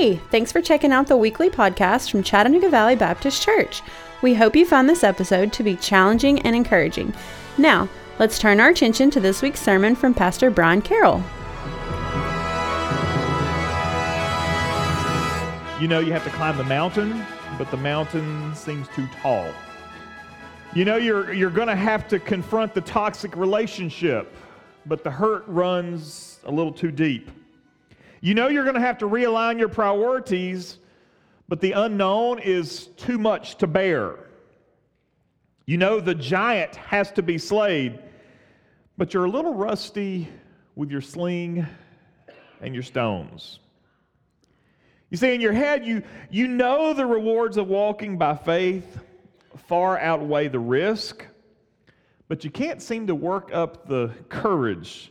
Hey, thanks for checking out the weekly podcast from Chattanooga Valley Baptist Church. We hope you found this episode to be challenging and encouraging. Now, let's turn our attention to this week's sermon from Pastor Brian Carroll. You know, you have to climb the mountain, but the mountain seems too tall. You know, you're, you're going to have to confront the toxic relationship, but the hurt runs a little too deep. You know you're going to have to realign your priorities, but the unknown is too much to bear. You know the giant has to be slayed, but you're a little rusty with your sling and your stones. You see, in your head, you, you know the rewards of walking by faith far outweigh the risk, but you can't seem to work up the courage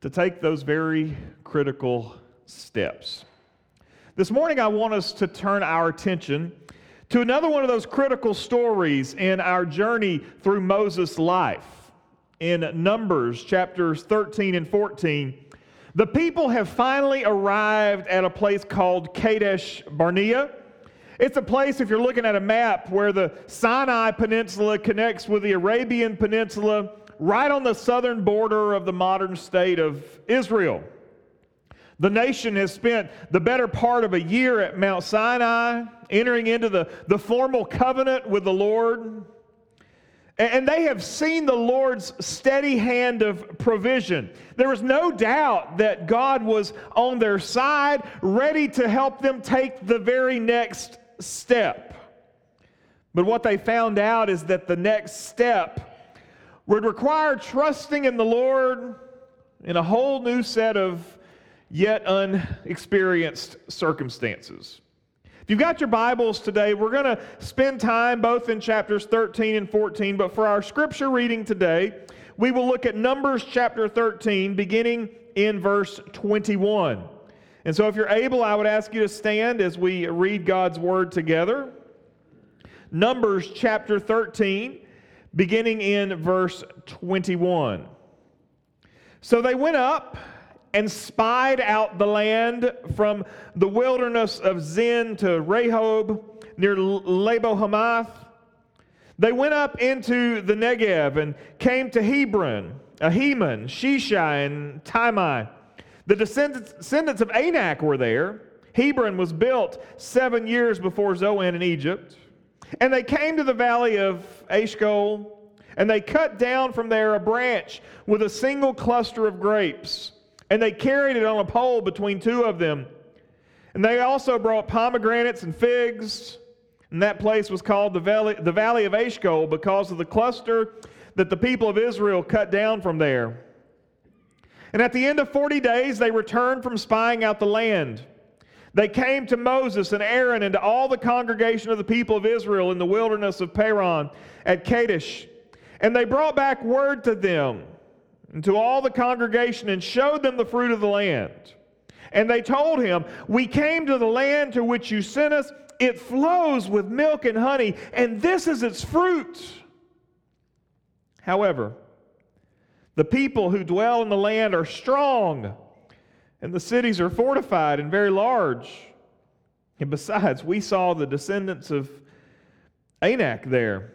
to take those very critical steps. This morning, I want us to turn our attention to another one of those critical stories in our journey through Moses' life. In Numbers chapters 13 and 14, the people have finally arrived at a place called Kadesh Barnea. It's a place, if you're looking at a map, where the Sinai Peninsula connects with the Arabian Peninsula right on the southern border of the modern state of Israel. The nation has spent the better part of a year at Mount Sinai, entering into the, the formal covenant with the Lord. And they have seen the Lord's steady hand of provision. There was no doubt that God was on their side, ready to help them take the very next step. But what they found out is that the next step would require trusting in the Lord in a whole new set of yet unexperienced circumstances. If you've got your Bibles today, we're going to spend time both in chapters 13 and 14, but for our scripture reading today, we will look at Numbers chapter 13, beginning in verse 21. And so, if you're able, I would ask you to stand as we read God's word together. Numbers chapter 13, beginning in verse 21. So they went up and spied out the land from the wilderness of Zin to Rehob near Labo Hamath. They went up into the Negev and came to Hebron, Ahiman, Sheshai, and Talmai. The descendants of Anak were there. Hebron was built seven years before Zoan in Egypt. And they came to the valley of Eshcol, and they cut down from there a branch with a single cluster of grapes, and they carried it on a pole between two of them. And they also brought pomegranates and figs, and that place was called the valley, the valley of Eshcol because of the cluster that the people of Israel cut down from there. And at the end of 40 days, they returned from spying out the land. They came to Moses and Aaron and to all the congregation of the people of Israel in the wilderness of Paran at Kadesh. And they brought back word to them and to all the congregation and showed them the fruit of the land. And they told him, We came to the land to which you sent us. It flows with milk and honey, and this is its fruit. However, the people who dwell in the land are strong and the cities are fortified and very large. And besides, we saw the descendants of Anak there.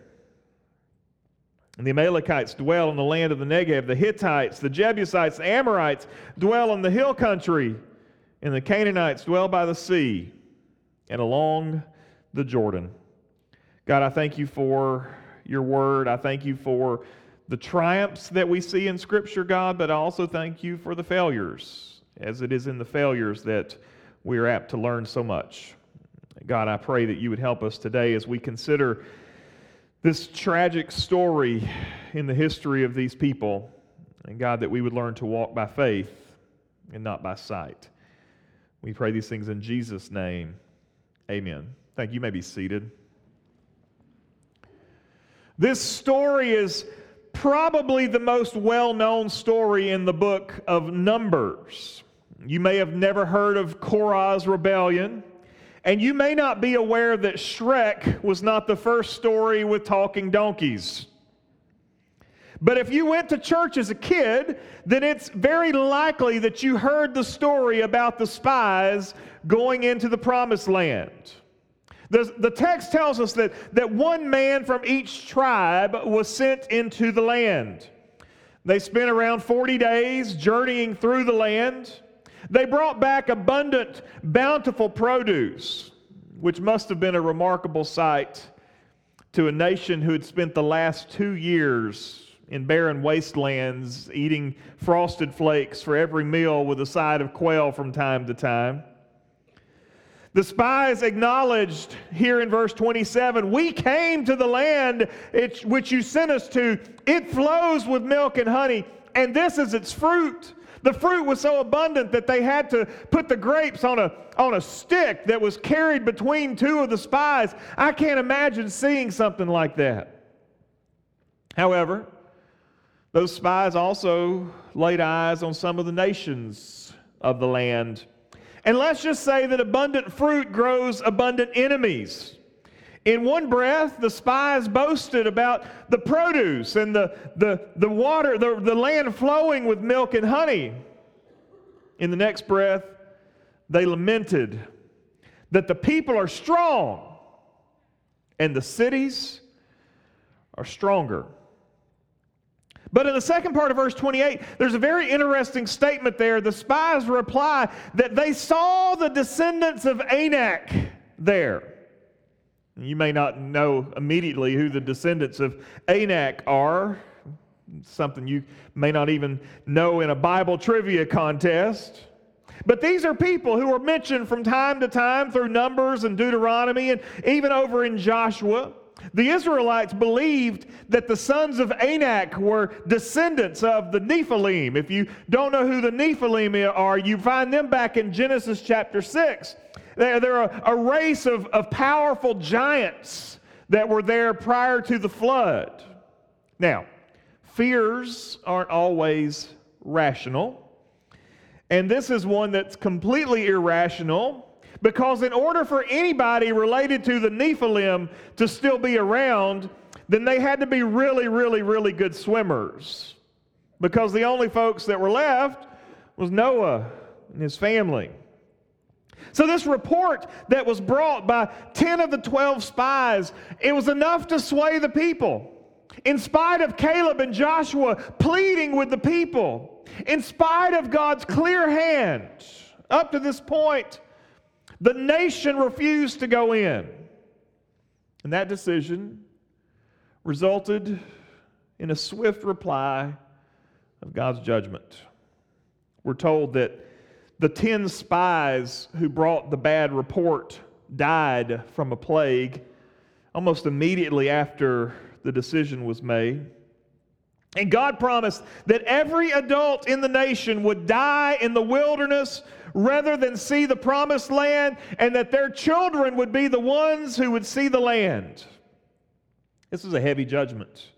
And the Amalekites dwell in the land of the Negev. The Hittites, the Jebusites, the Amorites dwell in the hill country. And the Canaanites dwell by the sea and along the Jordan. God, I thank you for your word. I thank you for the triumphs that we see in Scripture, God, but I also thank you for the failures as it is in the failures that we are apt to learn so much. God, I pray that you would help us today as we consider this tragic story in the history of these people. And God, that we would learn to walk by faith and not by sight. We pray these things in Jesus' name. Amen. Thank you. you may be seated. This story is probably the most well known story in the book of Numbers. You may have never heard of Korah's rebellion. And you may not be aware that Shrek was not the first story with talking donkeys. But if you went to church as a kid, then it's very likely that you heard the story about the spies going into the promised land. The, the text tells us that, that one man from each tribe was sent into the land. They spent around 40 days journeying through the land. They brought back abundant, bountiful produce, which must have been a remarkable sight to a nation who had spent the last two years in barren wastelands eating frosted flakes for every meal with a side of quail from time to time. The spies acknowledged here in verse 27 We came to the land which you sent us to. It flows with milk and honey, and this is its fruit. The fruit was so abundant that they had to put the grapes on a, on a stick that was carried between two of the spies. I can't imagine seeing something like that. However, those spies also laid eyes on some of the nations of the land and let's just say that abundant fruit grows abundant enemies. In one breath, the spies boasted about the produce and the, the, the water, the, the land flowing with milk and honey. In the next breath, they lamented that the people are strong and the cities are stronger. But in the second part of verse 28, there's a very interesting statement there. The spies reply that they saw the descendants of Anak there. You may not know immediately who the descendants of Anak are, something you may not even know in a Bible trivia contest. But these are people who are mentioned from time to time through Numbers and Deuteronomy and even over in Joshua. The Israelites believed that the sons of Anak were descendants of the Nephilim. If you don't know who the Nephilim are, you find them back in Genesis chapter 6. They're, they're a, a race of, of powerful giants that were there prior to the flood. Now, fears aren't always rational. And this is one that's completely irrational because, in order for anybody related to the Nephilim to still be around, then they had to be really, really, really good swimmers. Because the only folks that were left was Noah and his family. So, this report that was brought by 10 of the 12 spies, it was enough to sway the people. In spite of Caleb and Joshua pleading with the people, in spite of God's clear hand, up to this point, the nation refused to go in. And that decision resulted in a swift reply of God's judgment. We're told that the 10 spies who brought the bad report died from a plague almost immediately after the decision was made. And God promised that every adult in the nation would die in the wilderness rather than see the promised land, and that their children would be the ones who would see the land. This is a heavy judgment.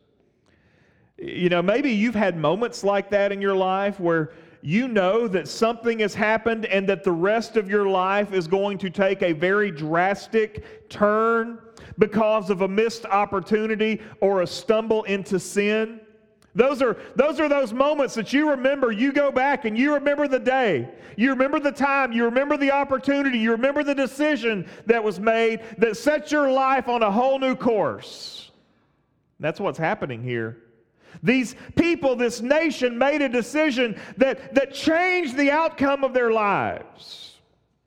You know, maybe you've had moments like that in your life where you know that something has happened and that the rest of your life is going to take a very drastic turn because of a missed opportunity or a stumble into sin. Those are, those are those moments that you remember. You go back and you remember the day. You remember the time. You remember the opportunity. You remember the decision that was made that set your life on a whole new course. That's what's happening here. These people, this nation, made a decision that, that changed the outcome of their lives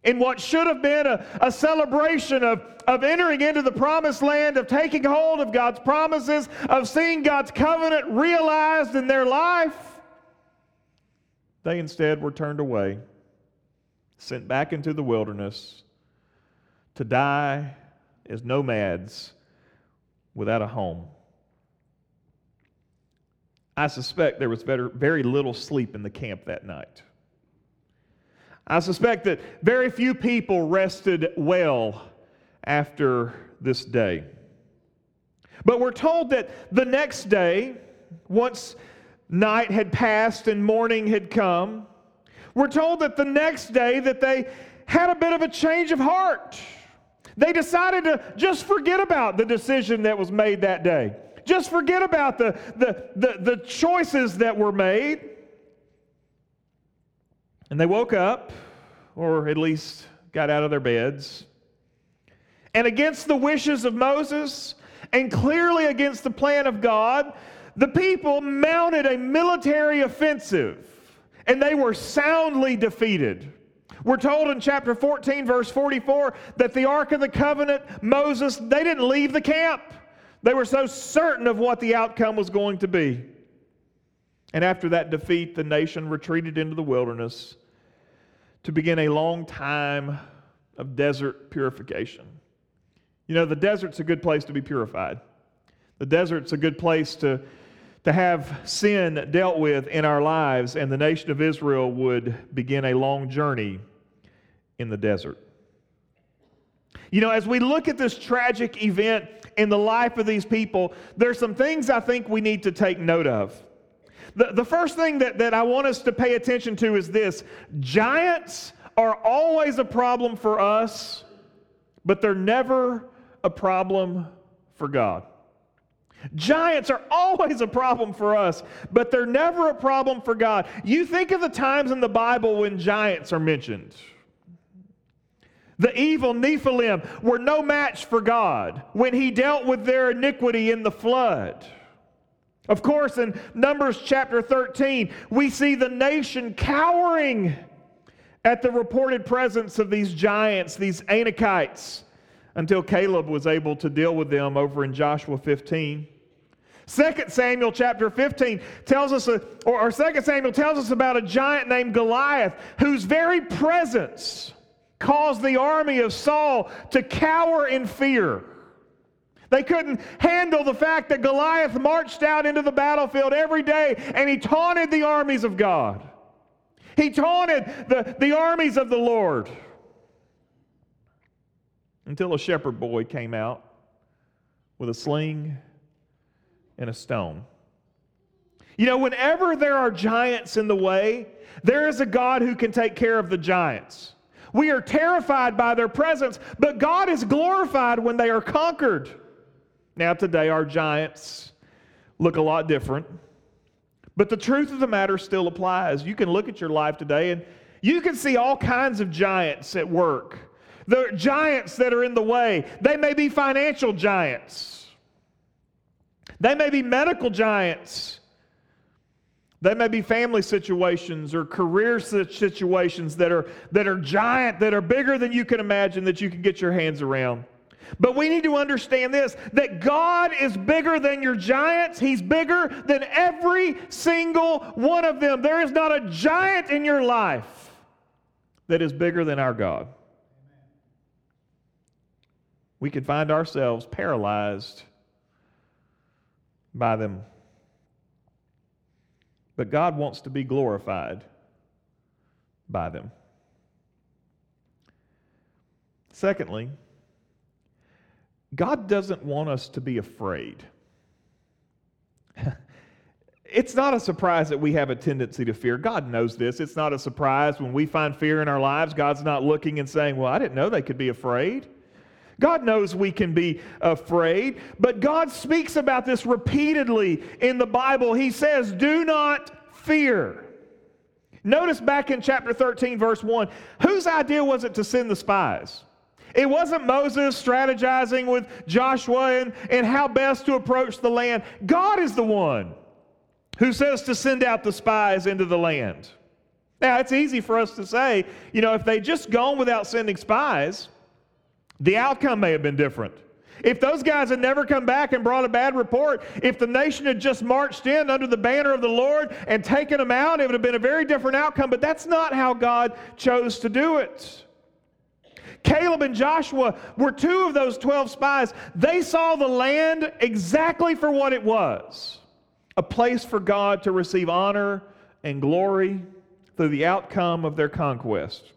in what should have been a, a celebration of, of entering into the promised land, of taking hold of God's promises, of seeing God's covenant realized in their life, they instead were turned away, sent back into the wilderness to die as nomads without a home. I suspect there was very little sleep in the camp that night. I suspect that very few people rested well after this day. But we're told that the next day, once night had passed and morning had come, we're told that the next day that they had a bit of a change of heart. They decided to just forget about the decision that was made that day. Just forget about the, the, the, the choices that were made. And they woke up, or at least got out of their beds. And against the wishes of Moses, and clearly against the plan of God, the people mounted a military offensive, and they were soundly defeated. We're told in chapter 14, verse 44, that the Ark of the Covenant, Moses, they didn't leave the camp. They were so certain of what the outcome was going to be. And after that defeat, the nation retreated into the wilderness to begin a long time of desert purification. You know, the desert's a good place to be purified. The desert's a good place to, to have sin dealt with in our lives, and the nation of Israel would begin a long journey in the desert. You know, as we look at this tragic event in the life of these people, there's some things I think we need to take note of. The, the first thing that, that I want us to pay attention to is this giants are always a problem for us, but they're never a problem for God. Giants are always a problem for us, but they're never a problem for God. You think of the times in the Bible when giants are mentioned. The evil Nephilim were no match for God when he dealt with their iniquity in the flood. Of course, in Numbers chapter 13, we see the nation cowering at the reported presence of these giants, these Anakites, until Caleb was able to deal with them over in Joshua 15. 2 Samuel chapter 15 tells us, uh, or, or 2 Samuel tells us about a giant named Goliath whose very presence caused the army of Saul to cower in fear. They couldn't handle the fact that Goliath marched out into the battlefield every day and he taunted the armies of God. He taunted the, the armies of the Lord until a shepherd boy came out with a sling and a stone. You know, whenever there are giants in the way, there is a God who can take care of the giants. We are terrified by their presence, but God is glorified when they are conquered. Now, today, our giants look a lot different, but the truth of the matter still applies. You can look at your life today and you can see all kinds of giants at work. The giants that are in the way, they may be financial giants, they may be medical giants. They may be family situations or career situations that are, that are giant, that are bigger than you can imagine, that you can get your hands around. But we need to understand this that God is bigger than your giants. He's bigger than every single one of them. There is not a giant in your life that is bigger than our God. We could find ourselves paralyzed by them. But God wants to be glorified by them. Secondly, God doesn't want us to be afraid. it's not a surprise that we have a tendency to fear. God knows this. It's not a surprise when we find fear in our lives. God's not looking and saying, Well, I didn't know they could be afraid. God knows we can be afraid, but God speaks about this repeatedly in the Bible. He says, Do not fear. Notice back in chapter 13, verse 1, whose idea was it to send the spies? It wasn't Moses strategizing with Joshua and, and how best to approach the land. God is the one who says to send out the spies into the land. Now, it's easy for us to say, you know, if they just gone without sending spies, the outcome may have been different. If those guys had never come back and brought a bad report, if the nation had just marched in under the banner of the Lord and taken them out, it would have been a very different outcome. But that's not how God chose to do it. Caleb and Joshua were two of those 12 spies. They saw the land exactly for what it was a place for God to receive honor and glory through the outcome of their conquest.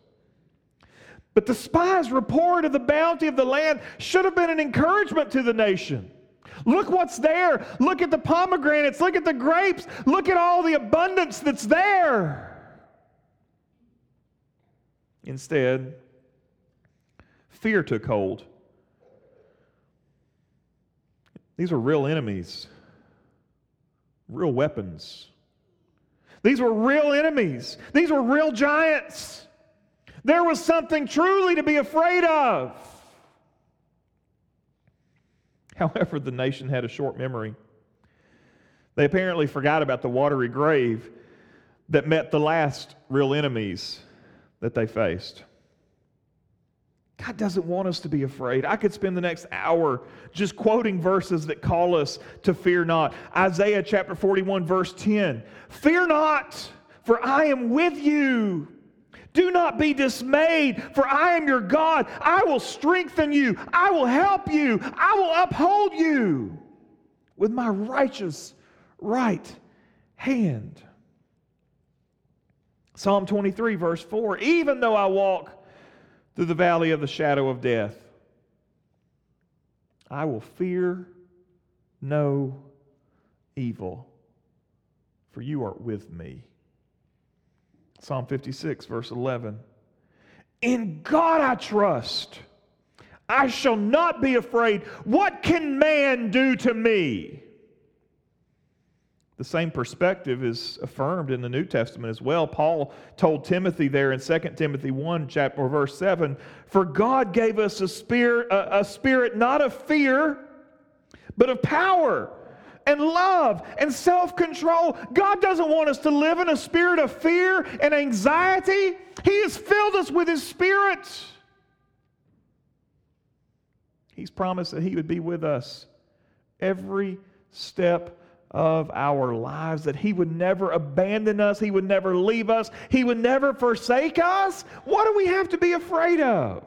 But the spies' report of the bounty of the land should have been an encouragement to the nation. Look what's there. Look at the pomegranates. Look at the grapes. Look at all the abundance that's there. Instead, fear took hold. These were real enemies real weapons. These were real enemies. These were real giants. There was something truly to be afraid of. However, the nation had a short memory. They apparently forgot about the watery grave that met the last real enemies that they faced. God doesn't want us to be afraid. I could spend the next hour just quoting verses that call us to fear not. Isaiah chapter 41, verse 10 Fear not, for I am with you. Do not be dismayed, for I am your God. I will strengthen you, I will help you, I will uphold you with my righteous right hand. Psalm 23, verse 4 Even though I walk through the valley of the shadow of death, I will fear no evil, for you are with me. Psalm 56, verse 11. In God I trust. I shall not be afraid. What can man do to me? The same perspective is affirmed in the New Testament as well. Paul told Timothy there in 2 Timothy 1, chapter verse 7, For God gave us a spirit, a, a spirit not of fear, but of power and love and self control. God doesn't want us to live in a spirit of fear and anxiety. He has filled us with His Spirit. He's promised that He would be with us every step of our lives, that He would never abandon us, He would never leave us, He would never forsake us. What do we have to be afraid of?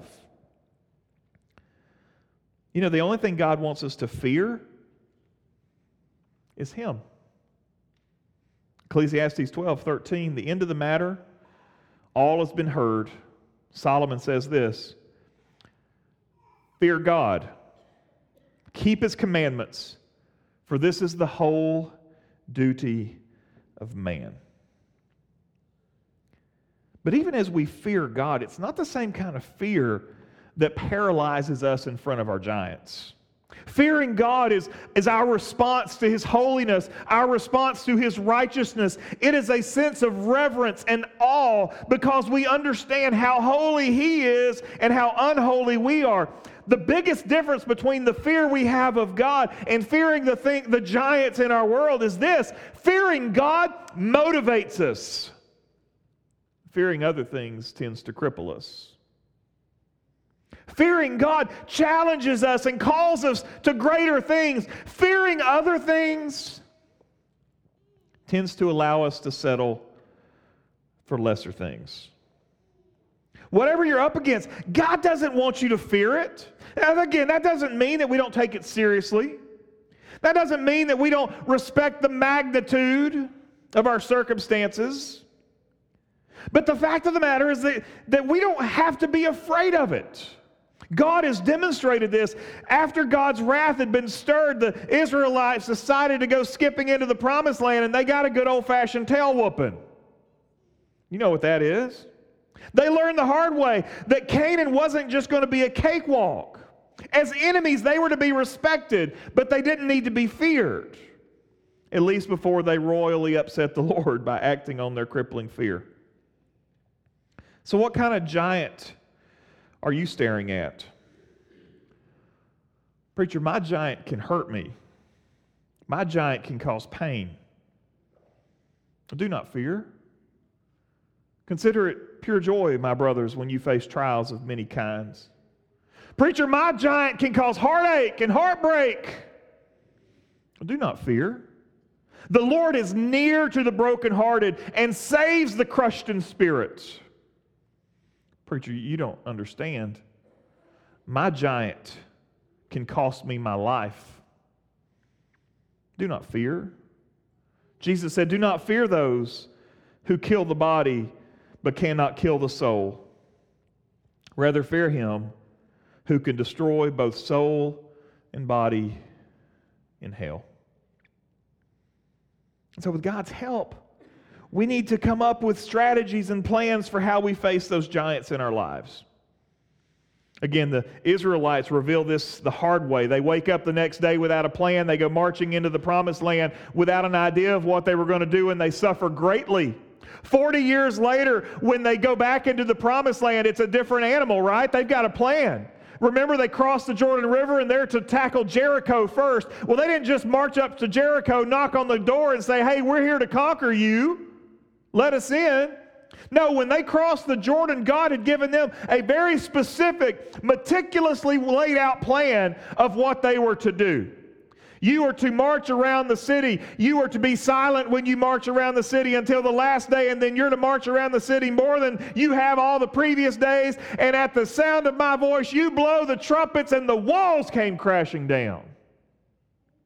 You know, the only thing God wants us to fear is Him. Ecclesiastes 12 13, the end of the matter, all has been heard. Solomon says this Fear God, keep His commandments for this is the whole duty of man. But even as we fear God, it's not the same kind of fear that paralyzes us in front of our giants. Fearing God is, is our response to His holiness, our response to His righteousness. It is a sense of reverence and awe because we understand how holy He is and how unholy we are. The biggest difference between the fear we have of God and fearing the, thing, the giants in our world is this fearing God motivates us, fearing other things tends to cripple us. Fearing God challenges us and calls us to greater things. Fearing other things tends to allow us to settle for lesser things. Whatever you're up against, God doesn't want you to fear it. And again, that doesn't mean that we don't take it seriously. That doesn't mean that we don't respect the magnitude of our circumstances. But the fact of the matter is that, that we don't have to be afraid of it. God has demonstrated this. After God's wrath had been stirred, the Israelites decided to go skipping into the promised land and they got a good old fashioned tail whooping. You know what that is? They learned the hard way that Canaan wasn't just going to be a cakewalk. As enemies, they were to be respected, but they didn't need to be feared, at least before they royally upset the Lord by acting on their crippling fear. So, what kind of giant are you staring at? Preacher, my giant can hurt me. My giant can cause pain. Do not fear. Consider it pure joy, my brothers, when you face trials of many kinds. Preacher, my giant can cause heartache and heartbreak. Do not fear. The Lord is near to the brokenhearted and saves the crushed in spirit. Preacher, you don't understand. My giant can cost me my life. Do not fear. Jesus said, Do not fear those who kill the body but cannot kill the soul. Rather, fear him who can destroy both soul and body in hell. And so, with God's help, we need to come up with strategies and plans for how we face those giants in our lives. Again, the Israelites reveal this the hard way. They wake up the next day without a plan. They go marching into the promised land without an idea of what they were going to do, and they suffer greatly. 40 years later, when they go back into the promised land, it's a different animal, right? They've got a plan. Remember, they crossed the Jordan River and they're to tackle Jericho first. Well, they didn't just march up to Jericho, knock on the door, and say, Hey, we're here to conquer you. Let us in. No, when they crossed the Jordan, God had given them a very specific, meticulously laid out plan of what they were to do. You are to march around the city. You are to be silent when you march around the city until the last day, and then you're to march around the city more than you have all the previous days. And at the sound of my voice, you blow the trumpets, and the walls came crashing down.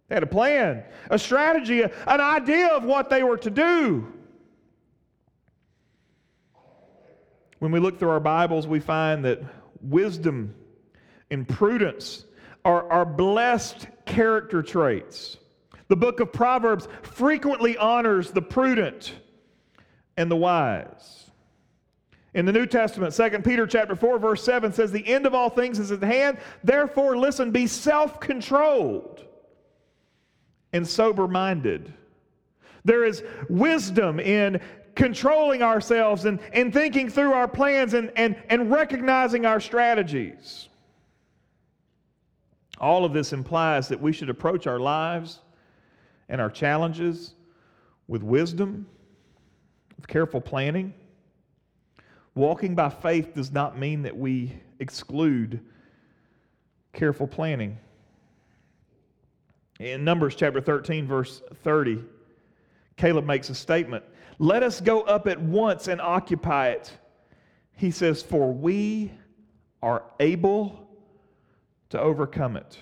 They had a plan, a strategy, an idea of what they were to do. When we look through our Bibles, we find that wisdom and prudence are, are blessed character traits. The book of Proverbs frequently honors the prudent and the wise. In the New Testament, 2 Peter chapter 4 verse 7 says the end of all things is at hand, therefore listen, be self-controlled and sober-minded. There is wisdom in controlling ourselves and, and thinking through our plans and, and, and recognizing our strategies. All of this implies that we should approach our lives and our challenges with wisdom, with careful planning. Walking by faith does not mean that we exclude careful planning. In Numbers chapter 13, verse 30, Caleb makes a statement let us go up at once and occupy it. He says, For we are able to overcome it.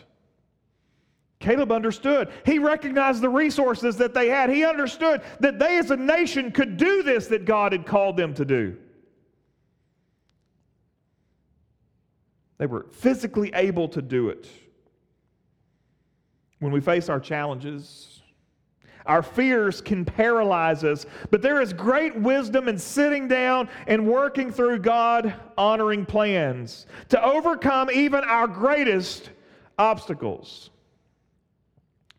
Caleb understood. He recognized the resources that they had. He understood that they as a nation could do this that God had called them to do. They were physically able to do it. When we face our challenges, our fears can paralyze us, but there is great wisdom in sitting down and working through God honoring plans to overcome even our greatest obstacles.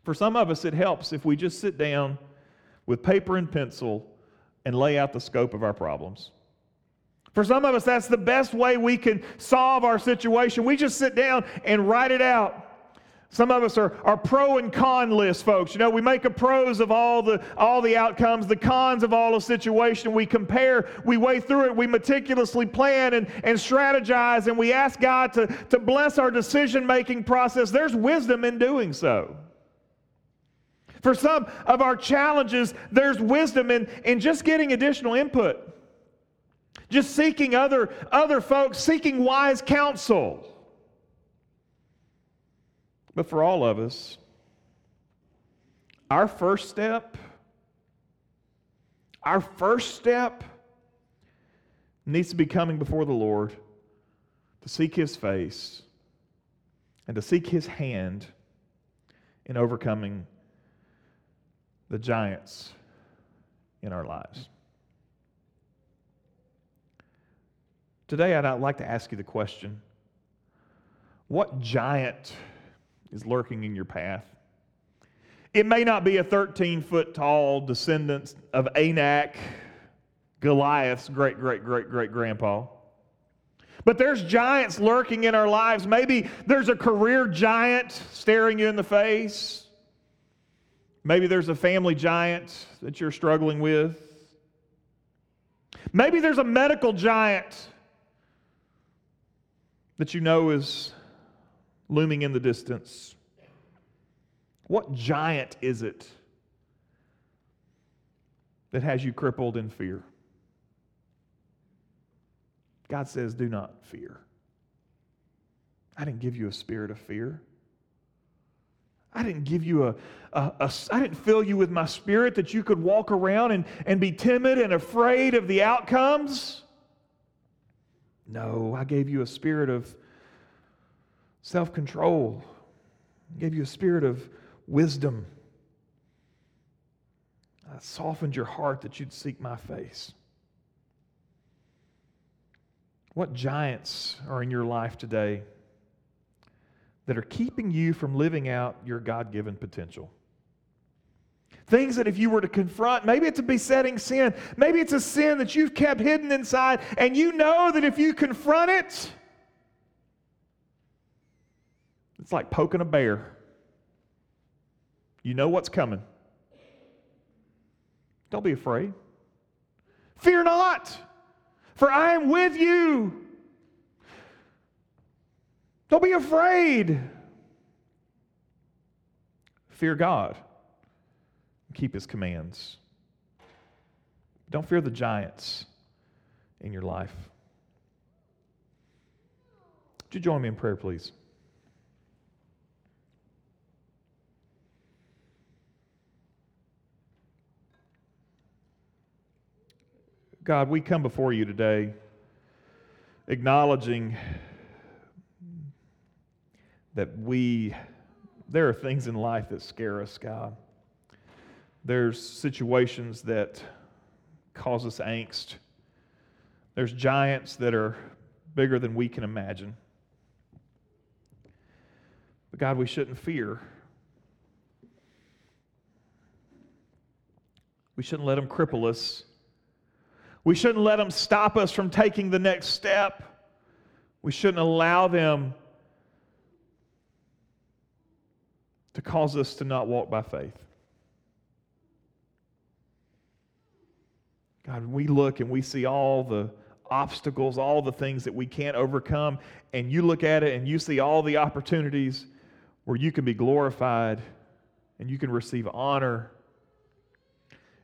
For some of us, it helps if we just sit down with paper and pencil and lay out the scope of our problems. For some of us, that's the best way we can solve our situation. We just sit down and write it out. Some of us are, are pro and con list folks. You know, we make a pros of all the all the outcomes, the cons of all the situation. We compare, we weigh through it, we meticulously plan and, and strategize, and we ask God to, to bless our decision-making process. There's wisdom in doing so. For some of our challenges, there's wisdom in, in just getting additional input. Just seeking other, other folks, seeking wise counsel. But for all of us, our first step, our first step needs to be coming before the Lord to seek His face and to seek His hand in overcoming the giants in our lives. Today, I'd like to ask you the question what giant is lurking in your path. It may not be a 13 foot tall descendant of Anak, Goliath's great, great, great, great grandpa. But there's giants lurking in our lives. Maybe there's a career giant staring you in the face. Maybe there's a family giant that you're struggling with. Maybe there's a medical giant that you know is looming in the distance. What giant is it that has you crippled in fear? God says, Do not fear. I didn't give you a spirit of fear. I didn't give you a, a, a, I didn't fill you with my spirit that you could walk around and, and be timid and afraid of the outcomes. No, I gave you a spirit of self control, gave you a spirit of wisdom. I softened your heart that you'd seek my face. What giants are in your life today that are keeping you from living out your God given potential? Things that if you were to confront, maybe it's a besetting sin, maybe it's a sin that you've kept hidden inside, and you know that if you confront it, it's like poking a bear. You know what's coming. Don't be afraid. Fear not, for I am with you. Don't be afraid. Fear God. Keep his commands. Don't fear the giants in your life. Would you join me in prayer, please? God, we come before you today acknowledging that we, there are things in life that scare us, God. There's situations that cause us angst. There's giants that are bigger than we can imagine. But God, we shouldn't fear. We shouldn't let them cripple us. We shouldn't let them stop us from taking the next step. We shouldn't allow them to cause us to not walk by faith. God, we look and we see all the obstacles, all the things that we can't overcome, and you look at it and you see all the opportunities where you can be glorified and you can receive honor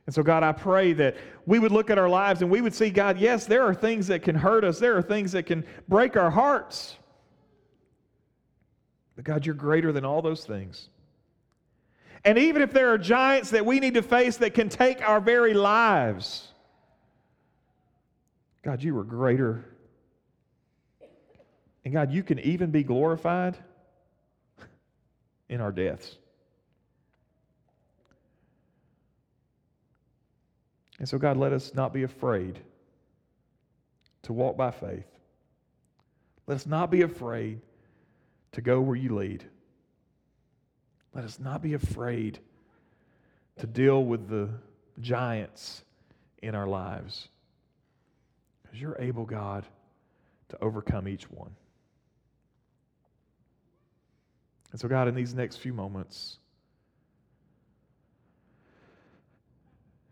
and so, God, I pray that we would look at our lives and we would see, God, yes, there are things that can hurt us, there are things that can break our hearts. But, God, you're greater than all those things. And even if there are giants that we need to face that can take our very lives, God, you are greater. And God, you can even be glorified in our deaths. And so, God, let us not be afraid to walk by faith. Let us not be afraid to go where you lead. Let us not be afraid to deal with the giants in our lives. Because you're able, God, to overcome each one. And so, God, in these next few moments,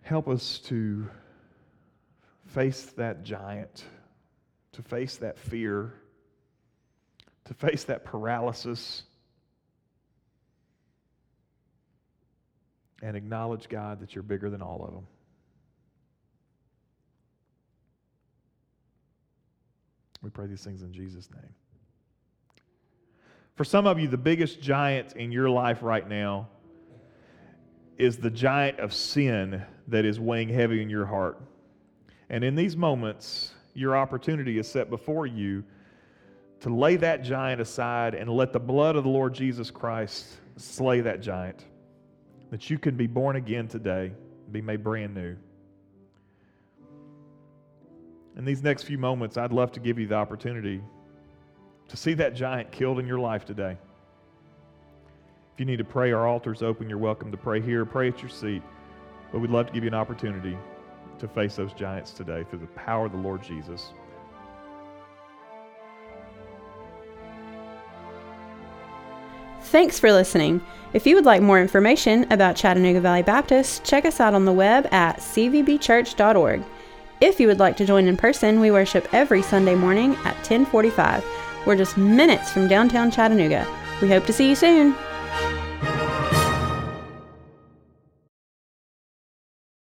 Help us to face that giant, to face that fear, to face that paralysis, and acknowledge, God, that you're bigger than all of them. We pray these things in Jesus' name. For some of you, the biggest giant in your life right now is the giant of sin that is weighing heavy in your heart. And in these moments, your opportunity is set before you to lay that giant aside and let the blood of the Lord Jesus Christ slay that giant. That you can be born again today, be made brand new. In these next few moments, I'd love to give you the opportunity to see that giant killed in your life today. If you need to pray, our altar's open. You're welcome to pray here, pray at your seat. But we'd love to give you an opportunity to face those giants today through the power of the Lord Jesus. Thanks for listening. If you would like more information about Chattanooga Valley Baptist, check us out on the web at cvbchurch.org. If you would like to join in person, we worship every Sunday morning at 1045. We're just minutes from downtown Chattanooga. We hope to see you soon.